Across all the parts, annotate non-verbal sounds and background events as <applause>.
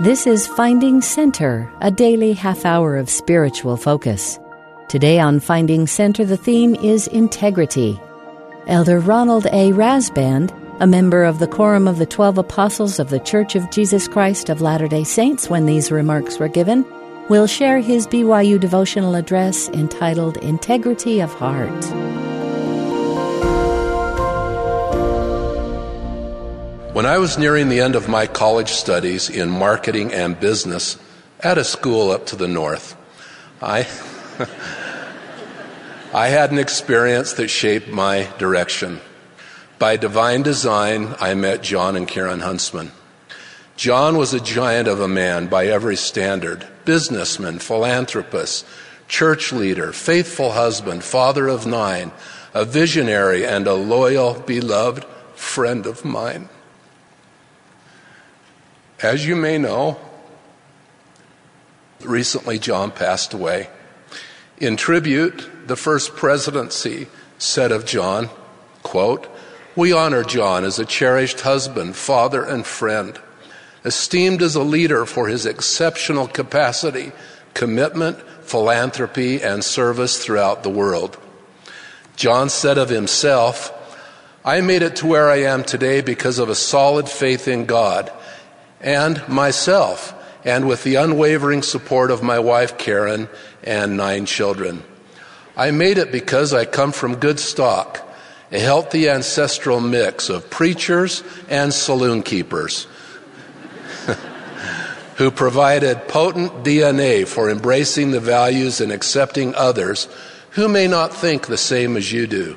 This is Finding Center, a daily half hour of spiritual focus. Today on Finding Center, the theme is integrity. Elder Ronald A. Rasband, a member of the Quorum of the Twelve Apostles of the Church of Jesus Christ of Latter day Saints, when these remarks were given, will share his BYU devotional address entitled Integrity of Heart. When I was nearing the end of my college studies in marketing and business at a school up to the north, I, <laughs> I had an experience that shaped my direction. By divine design, I met John and Karen Huntsman. John was a giant of a man by every standard businessman, philanthropist, church leader, faithful husband, father of nine, a visionary, and a loyal, beloved friend of mine. As you may know, recently John passed away. In tribute, the first presidency said of John, quote, We honor John as a cherished husband, father, and friend, esteemed as a leader for his exceptional capacity, commitment, philanthropy, and service throughout the world. John said of himself, I made it to where I am today because of a solid faith in God and myself, and with the unwavering support of my wife Karen and nine children. I made it because I come from good stock, a healthy ancestral mix of preachers and saloon keepers <laughs> who provided potent DNA for embracing the values and accepting others who may not think the same as you do.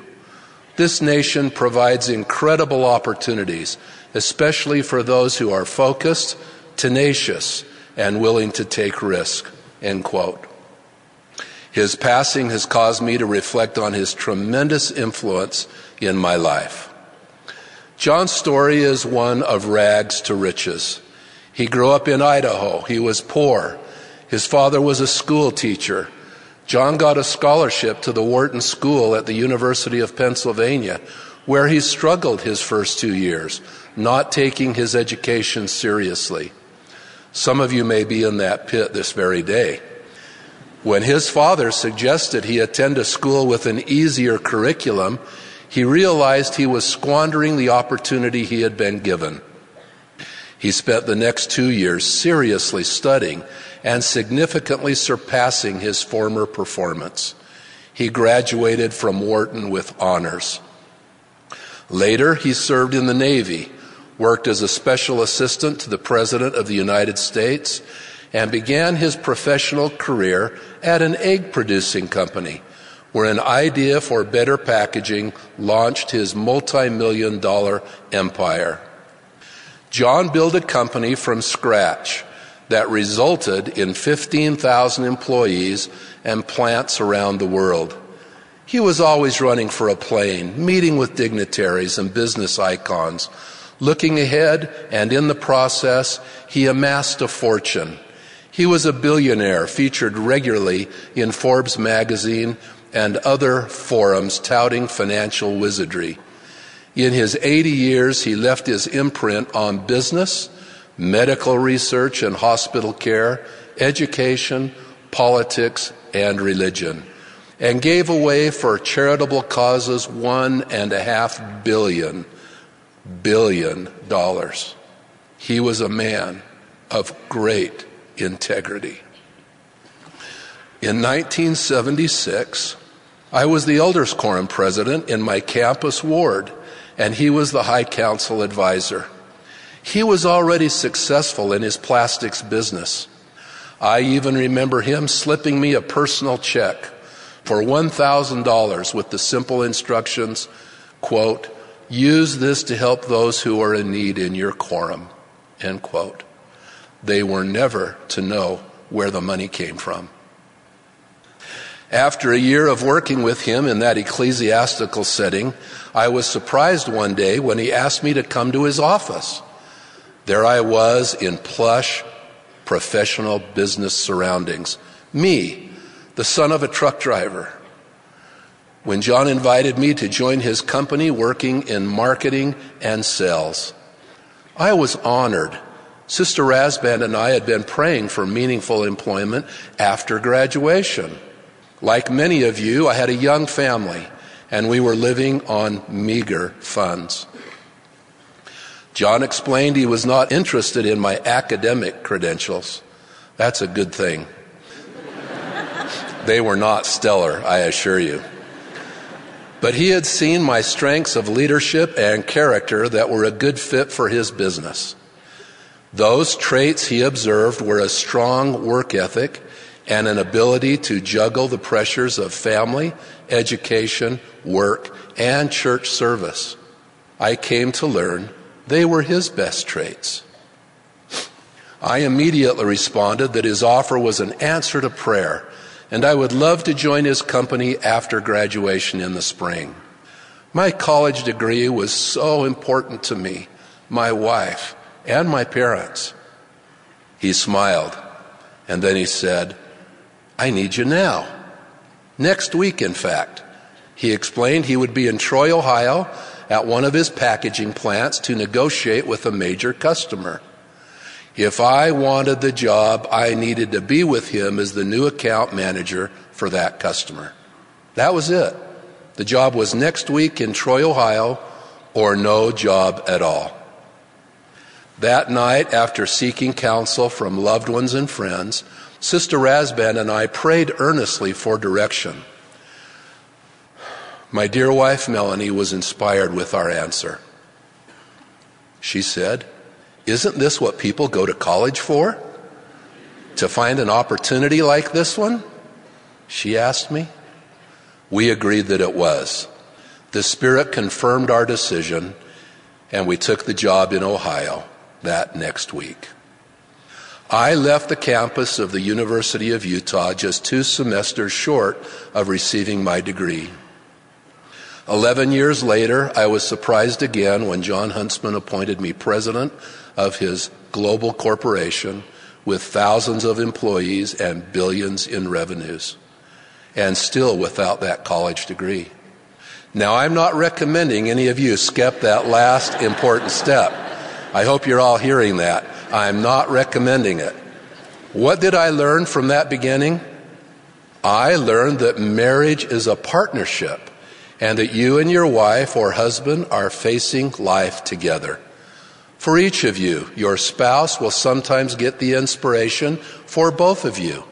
This nation provides incredible opportunities especially for those who are focused, tenacious, and willing to take risk. End quote. His passing has caused me to reflect on his tremendous influence in my life. John's story is one of rags to riches. He grew up in Idaho. He was poor. His father was a school teacher. John got a scholarship to the Wharton School at the University of Pennsylvania, where he struggled his first two years, not taking his education seriously. Some of you may be in that pit this very day. When his father suggested he attend a school with an easier curriculum, he realized he was squandering the opportunity he had been given. He spent the next two years seriously studying and significantly surpassing his former performance. He graduated from Wharton with honors. Later, he served in the Navy, worked as a special assistant to the President of the United States, and began his professional career at an egg producing company where an idea for better packaging launched his multi million dollar empire. John built a company from scratch that resulted in 15,000 employees and plants around the world. He was always running for a plane, meeting with dignitaries and business icons. Looking ahead, and in the process, he amassed a fortune. He was a billionaire featured regularly in Forbes magazine and other forums touting financial wizardry. In his 80 years, he left his imprint on business, medical research and hospital care, education, politics, and religion and gave away for charitable causes one and a half billion billion dollars. He was a man of great integrity. In 1976, I was the Elders Quorum president in my campus ward, and he was the High Council advisor. He was already successful in his plastics business. I even remember him slipping me a personal check for $1,000 with the simple instructions, quote, use this to help those who are in need in your quorum, end quote. They were never to know where the money came from. After a year of working with him in that ecclesiastical setting, I was surprised one day when he asked me to come to his office. There I was in plush, professional business surroundings. Me, the son of a truck driver. When John invited me to join his company working in marketing and sales, I was honored, Sister Rasband and I had been praying for meaningful employment after graduation. Like many of you, I had a young family and we were living on meager funds. John explained he was not interested in my academic credentials. That's a good thing. they were not stellar, I assure you. But he had seen my strengths of leadership and character that were a good fit for his business. Those traits he observed were a strong work ethic and an ability to juggle the pressures of family, education, work, and church service. I came to learn they were his best traits. I immediately responded that his offer was an answer to prayer, and I would love to join his company after graduation in the spring. My college degree was so important to me, my wife, and my parents. He smiled, and then he said, I need you now. Next week, in fact. He explained he would be in Troy, Ohio at one of his packaging plants to negotiate with a major customer. If I wanted the job, I needed to be with him as the new account manager for that customer. That was it. The job was next week in Troy, Ohio, or no job at all. That night, after seeking counsel from loved ones and friends, Sister Rasband and I prayed earnestly for direction. My dear wife Melanie was inspired with our answer. She said, Isn't this what people go to college for? To find an opportunity like this one? She asked me. We agreed that it was. The Spirit confirmed our decision, and we took the job in Ohio that next week. I left the campus of the University of Utah just two semesters short of receiving my degree. Eleven years later, I was surprised again when John Huntsman appointed me president of his global corporation with thousands of employees and billions in revenues, and still without that college degree. Now, I'm not recommending any of you skip that last important step. I hope you're all hearing that. I'm not recommending it. What did I learn from that beginning? I learned that marriage is a partnership and that you and your wife or husband are facing life together. For each of you, your spouse will sometimes get the inspiration for both of you.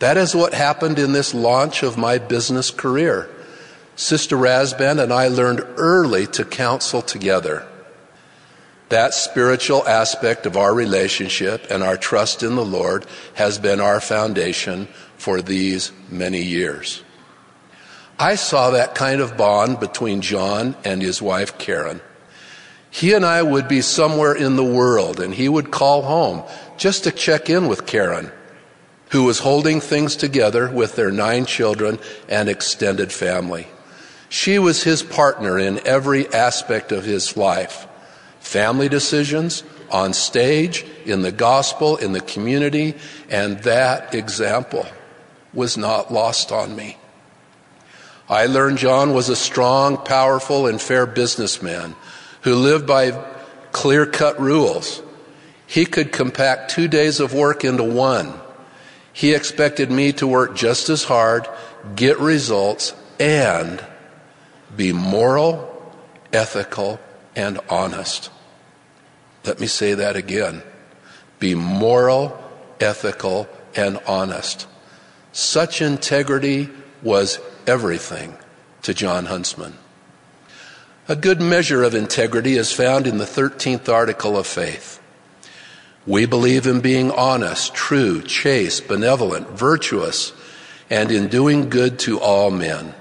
That is what happened in this launch of my business career. Sister Rasband and I learned early to counsel together. That spiritual aspect of our relationship and our trust in the Lord has been our foundation for these many years. I saw that kind of bond between John and his wife Karen. He and I would be somewhere in the world and he would call home just to check in with Karen, who was holding things together with their nine children and extended family. She was his partner in every aspect of his life. Family decisions, on stage, in the gospel, in the community, and that example was not lost on me. I learned John was a strong, powerful, and fair businessman who lived by clear cut rules. He could compact two days of work into one. He expected me to work just as hard, get results, and be moral, ethical, and honest. Let me say that again. Be moral, ethical, and honest. Such integrity was everything to John Huntsman. A good measure of integrity is found in the 13th article of faith. We believe in being honest, true, chaste, benevolent, virtuous, and in doing good to all men.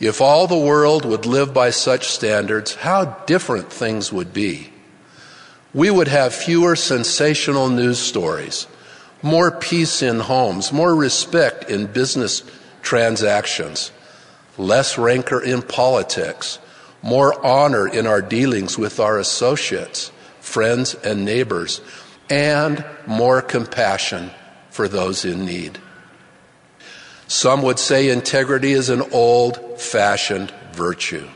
If all the world would live by such standards, how different things would be. We would have fewer sensational news stories, more peace in homes, more respect in business transactions, less rancor in politics, more honor in our dealings with our associates, friends, and neighbors, and more compassion for those in need. Some would say integrity is an old fashioned virtue.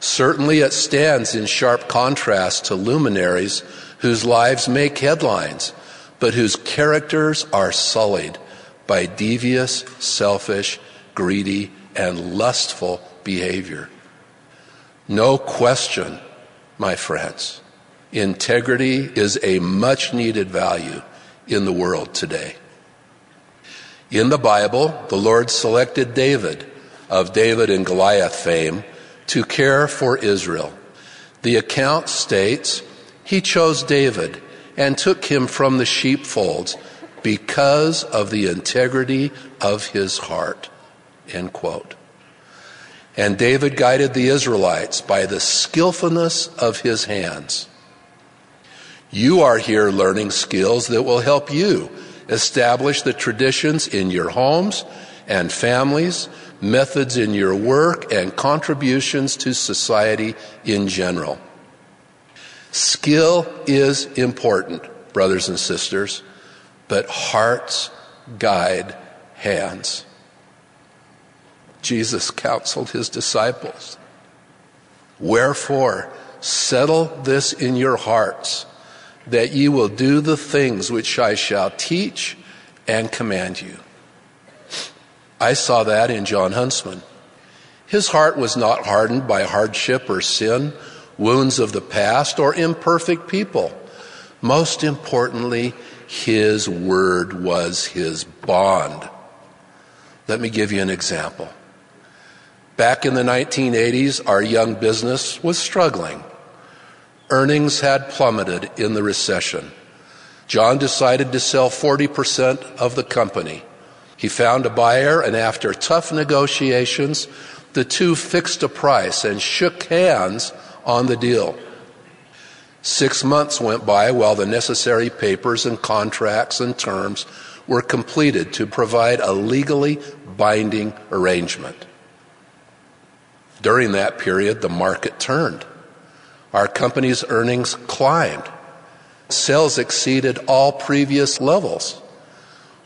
Certainly, it stands in sharp contrast to luminaries whose lives make headlines, but whose characters are sullied by devious, selfish, greedy, and lustful behavior. No question, my friends, integrity is a much needed value in the world today. In the Bible, the Lord selected David of David and Goliath fame to care for Israel. The account states he chose David and took him from the sheepfolds because of the integrity of his heart. End quote. And David guided the Israelites by the skillfulness of his hands. You are here learning skills that will help you establish the traditions in your homes and families, methods in your work, and contributions to society in general. Skill is important, brothers and sisters, but hearts guide hands. Jesus counseled his disciples. Wherefore, settle this in your hearts that ye will do the things which I shall teach and command you. I saw that in John Huntsman. His heart was not hardened by hardship or sin, wounds of the past, or imperfect people. Most importantly, his word was his bond. Let me give you an example. Back in the 1980s, our young business was struggling. Earnings had plummeted in the recession. John decided to sell 40% of the company. He found a buyer, and after tough negotiations, the two fixed a price and shook hands on the deal. Six months went by while the necessary papers and contracts and terms were completed to provide a legally binding arrangement. During that period, the market turned. Our company's earnings climbed. Sales exceeded all previous levels.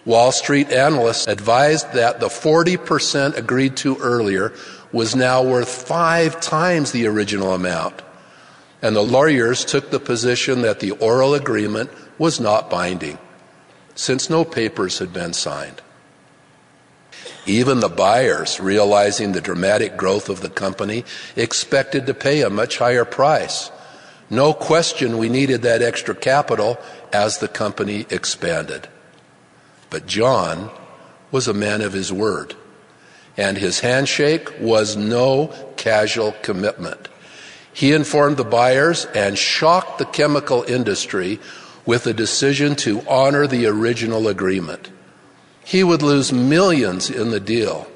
Wall Street analysts advised that the 40% agreed to earlier was now worth five times the original amount. And the lawyers took the position that the oral agreement was not binding, since no papers had been signed. Even the buyers, realizing the dramatic growth of the company, expected to pay a much higher price. No question we needed that extra capital as the company expanded. But John was a man of his word, and his handshake was no casual commitment. He informed the buyers and shocked the chemical industry with a decision to honor the original agreement. He would lose millions in the deal,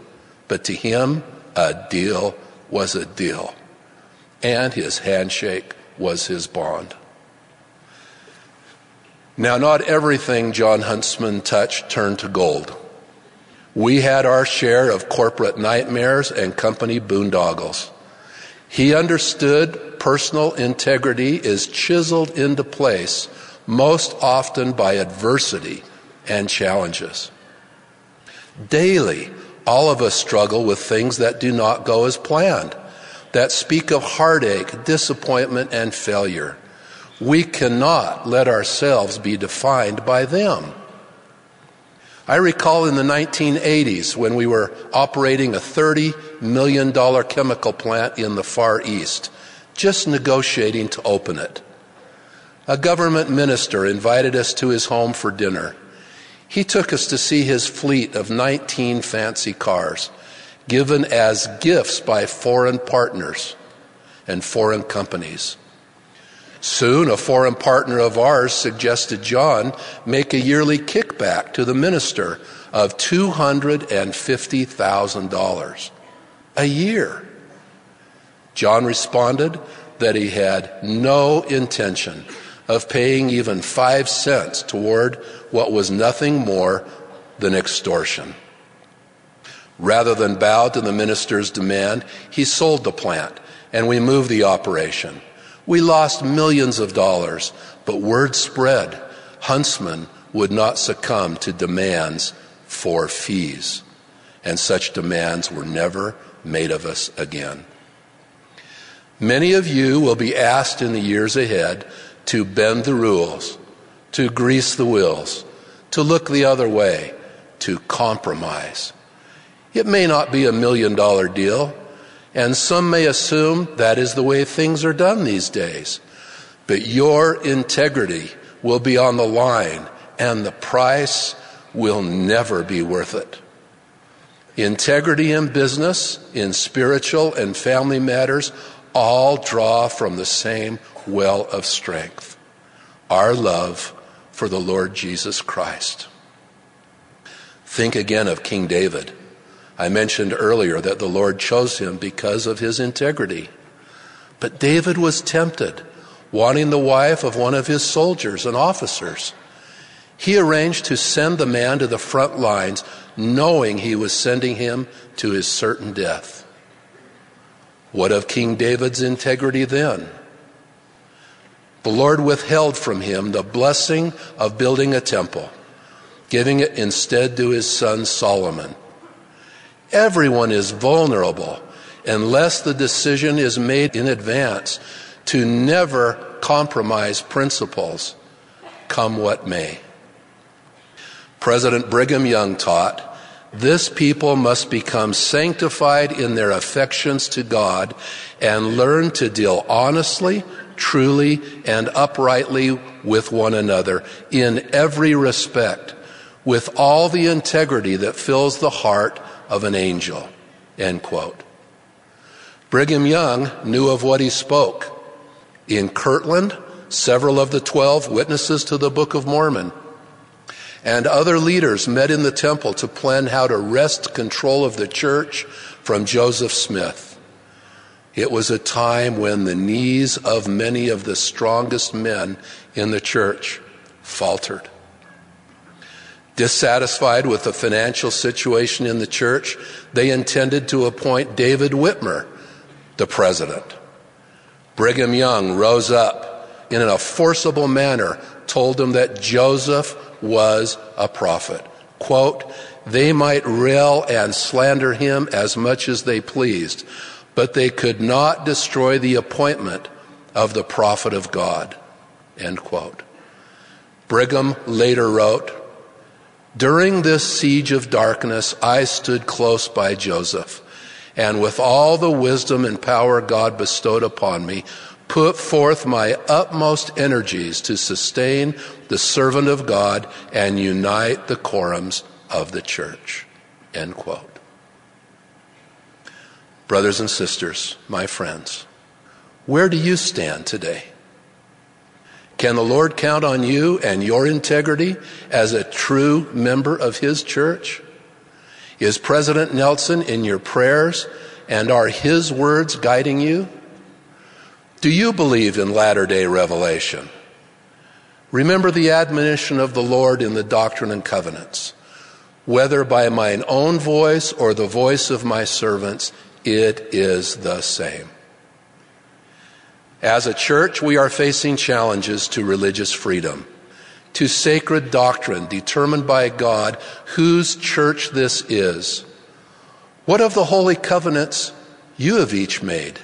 but to him, a deal was a deal, and his handshake was his bond. Now, not everything John Huntsman touched turned to gold. We had our share of corporate nightmares and company boondoggles. He understood personal integrity is chiseled into place most often by adversity and challenges. Daily, all of us struggle with things that do not go as planned, that speak of heartache, disappointment, and failure. We cannot let ourselves be defined by them. I recall in the 1980s when we were operating a $30 million chemical plant in the Far East, just negotiating to open it. A government minister invited us to his home for dinner. He took us to see his fleet of 19 fancy cars, given as gifts by foreign partners and foreign companies. Soon, a foreign partner of ours suggested John make a yearly kickback to the minister of $250,000 a year. John responded that he had no intention of paying even five cents toward what was nothing more than extortion. Rather than bow to the minister's demand, he sold the plant and we moved the operation. We lost millions of dollars, but word spread Huntsman would not succumb to demands for fees, and such demands were never made of us again. Many of you will be asked in the years ahead to bend the rules, to grease the wheels, to look the other way, to compromise. It may not be a million dollar deal, and some may assume that is the way things are done these days. But your integrity will be on the line, and the price will never be worth it. Integrity in business, in spiritual and family matters, all draw from the same well of strength our love for the Lord Jesus Christ. Think again of King David. I mentioned earlier that the Lord chose him because of his integrity. But David was tempted, wanting the wife of one of his soldiers and officers. He arranged to send the man to the front lines, knowing he was sending him to his certain death. What of King David's integrity then? The Lord withheld from him the blessing of building a temple, giving it instead to his son Solomon. Everyone is vulnerable unless the decision is made in advance to never compromise principles, come what may. President Brigham Young taught, this people must become sanctified in their affections to God and learn to deal honestly, truly, and uprightly with one another in every respect, with all the integrity that fills the heart of an angel. End quote. Brigham Young knew of what he spoke. In Kirtland, several of the twelve witnesses to the Book of Mormon and other leaders met in the temple to plan how to wrest control of the church from Joseph Smith. It was a time when the knees of many of the strongest men in the church faltered. Dissatisfied with the financial situation in the church, they intended to appoint David Whitmer the president. Brigham Young rose up in a forcible manner, told them that Joseph was a prophet. Quote, they might rail and slander him as much as they pleased, but they could not destroy the appointment of the prophet of God. End quote. Brigham later wrote, During this siege of darkness, I stood close by Joseph, and with all the wisdom and power God bestowed upon me, put forth my utmost energies to sustain the servant of God and unite the quorums of the church. End quote. Brothers and sisters, my friends, where do you stand today? Can the Lord count on you and your integrity as a true member of His church? Is President Nelson in your prayers and are His words guiding you? Do you believe in latter day revelation? Remember the admonition of the Lord in the Doctrine and Covenants. Whether by mine own voice or the voice of my servants, it is the same. As a church, we are facing challenges to religious freedom, to sacred doctrine determined by God whose church this is. What of the holy covenants you have each made?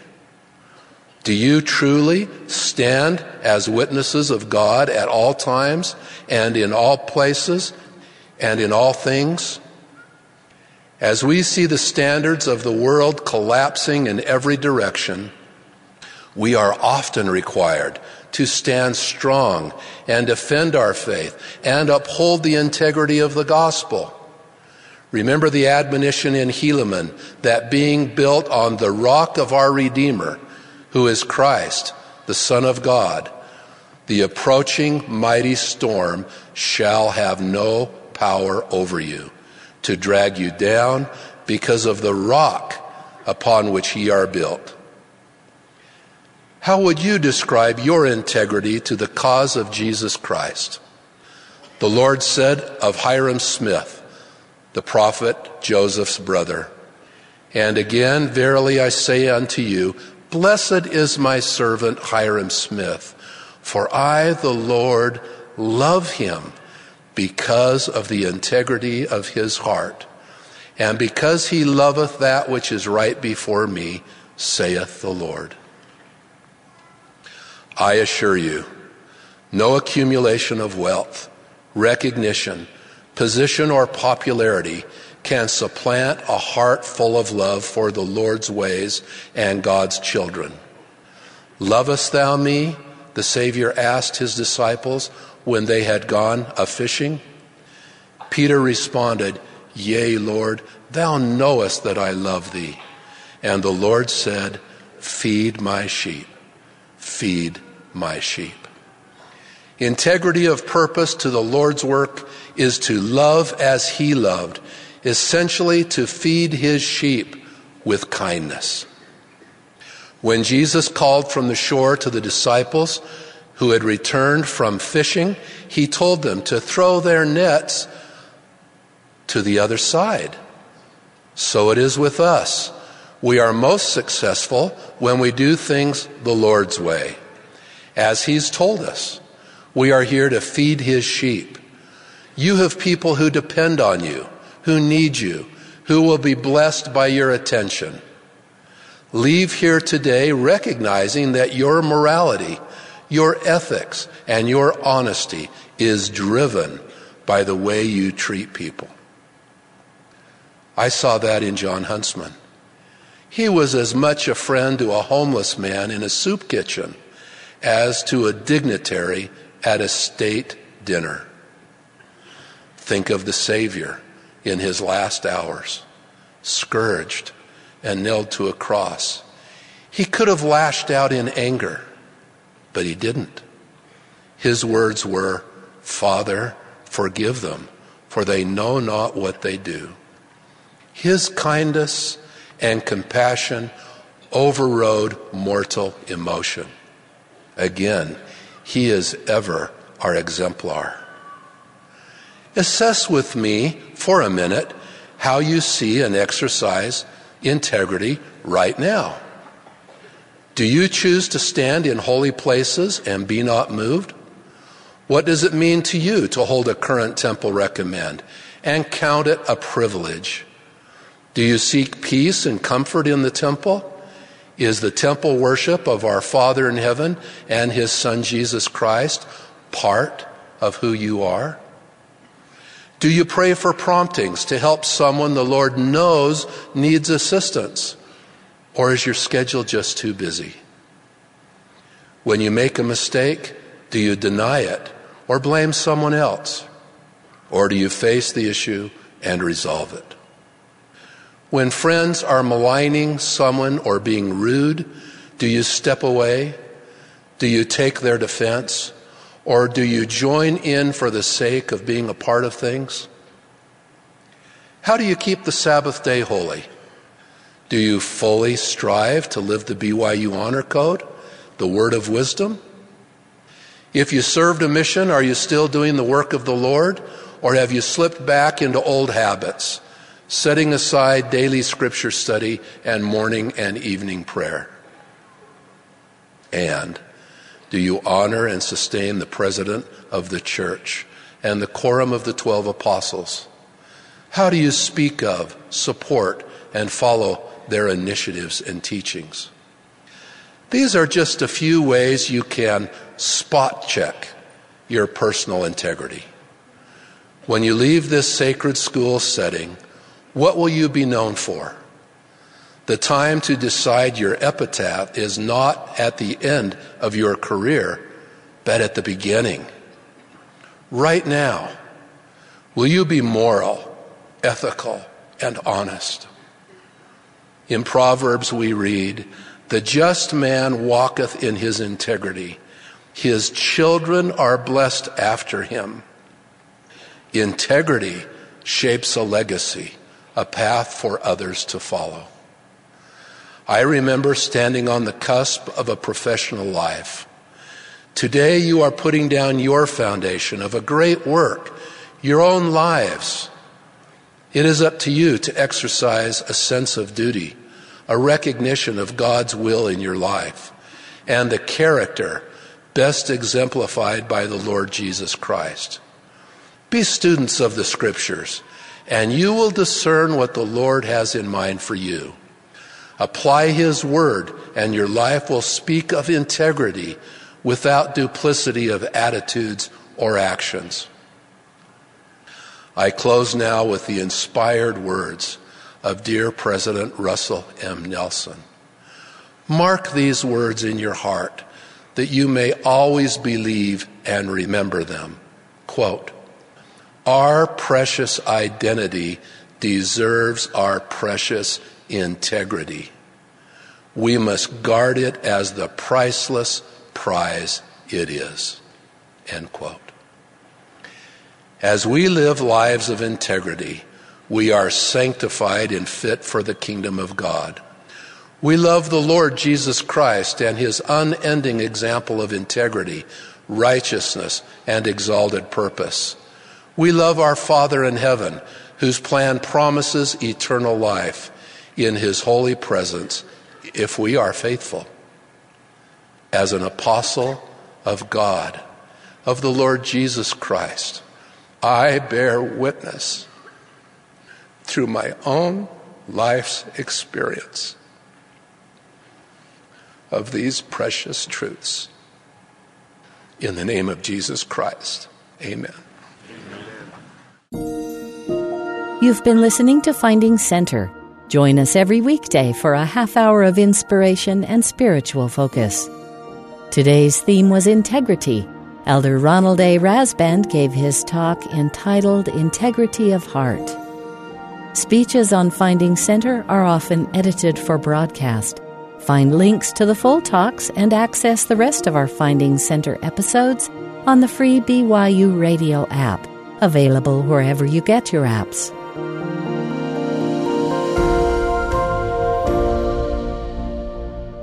Do you truly stand as witnesses of God at all times and in all places and in all things? As we see the standards of the world collapsing in every direction, we are often required to stand strong and defend our faith and uphold the integrity of the gospel. Remember the admonition in Helaman that being built on the rock of our Redeemer, who is Christ, the Son of God, the approaching mighty storm shall have no power over you to drag you down because of the rock upon which ye are built. How would you describe your integrity to the cause of Jesus Christ? The Lord said of Hyrum Smith, the prophet Joseph's brother, And again, verily I say unto you, Blessed is my servant Hyrum Smith, for I, the Lord, love him because of the integrity of his heart, and because he loveth that which is right before me, saith the Lord. I assure you, No accumulation of wealth, recognition, position, or popularity can supplant a heart full of love for the Lord's ways and God's children. Lovest thou me? The Savior asked his disciples when they had gone a fishing. Peter responded, Yea, Lord, thou knowest that I love thee. And the Lord said, Feed my sheep, feed my sheep. Integrity of purpose to the Lord's work is to love as he loved, essentially to feed his sheep with kindness. When Jesus called from the shore to the disciples who had returned from fishing, he told them to throw their nets to the other side. So it is with us. We are most successful when we do things the Lord's way, as He's told us. We are here to feed His sheep. You have people who depend on you, who need you, who will be blessed by your attention. Leave here today recognizing that your morality, your ethics, and your honesty is driven by the way you treat people. I saw that in John Huntsman. He was as much a friend to a homeless man in a soup kitchen as to a dignitary at a state dinner. Think of the Savior in his last hours, scourged and nailed to a cross. He could have lashed out in anger, but he didn't. His words were, Father, forgive them, for they know not what they do. His kindness and compassion overrode mortal emotion. Again, he is ever our exemplar. Assess with me for a minute how you see and exercise integrity right now. Do you choose to stand in holy places and be not moved? What does it mean to you to hold a current temple recommend and count it a privilege? Do you seek peace and comfort in the temple? Is the temple worship of our Father in heaven and his Son Jesus Christ part of who you are? Do you pray for promptings to help someone the Lord knows needs assistance? Or is your schedule just too busy? When you make a mistake, do you deny it or blame someone else? Or do you face the issue and resolve it? When friends are maligning someone or being rude, do you step away? Do you take their defense? Or do you join in for the sake of being a part of things? How do you keep the Sabbath day holy? Do you fully strive to live the BYU Honor Code, the word of wisdom? If you served a mission, are you still doing the work of the Lord, or have you slipped back into old habits, setting aside daily scripture study and morning and evening prayer? And do you honor and sustain the president of the church and the quorum of the 12 apostles? How do you speak of, support, and follow their initiatives and teachings? These are just a few ways you can spot check your personal integrity. When you leave this sacred school setting, what will you be known for? The time to decide your epitaph is not at the end of your career, but at the beginning. Right now, will you be moral, ethical, and honest? In Proverbs, we read, The just man walketh in his integrity, his children are blessed after him. Integrity shapes a legacy, a path for others to follow. I remember standing on the cusp of a professional life. Today you are putting down your foundation of a great work, your own lives. It is up to you to exercise a sense of duty, a recognition of God's will in your life, and the character best exemplified by the Lord Jesus Christ. Be students of the scriptures, and you will discern what the Lord has in mind for you. Apply His word, and your life will speak of integrity without duplicity of attitudes or actions. I close now with the inspired words of dear President Russell M. Nelson. Mark these words in your heart that you may always believe and remember them. Quote, Our precious identity deserves our precious integrity. We must guard it as the priceless prize it is. End quote. As we live lives of integrity, we are sanctified and fit for the kingdom of God. We love the Lord Jesus Christ and his unending example of integrity, righteousness, and exalted purpose. We love our Father in heaven, whose plan promises eternal life in his holy presence if we are faithful. As an apostle of God, of the Lord Jesus Christ, I bear witness through my own life's experience of these precious truths. In the name of Jesus Christ, amen. You've been listening to Finding Center. Join us every weekday for a half hour of inspiration and spiritual focus. Today's theme was integrity. Elder Ronald A. Rasband gave his talk entitled Integrity of Heart. Speeches on Finding Center are often edited for broadcast. Find links to the full talks and access the rest of our Finding Center episodes on the free BYU Radio app, available wherever you get your apps.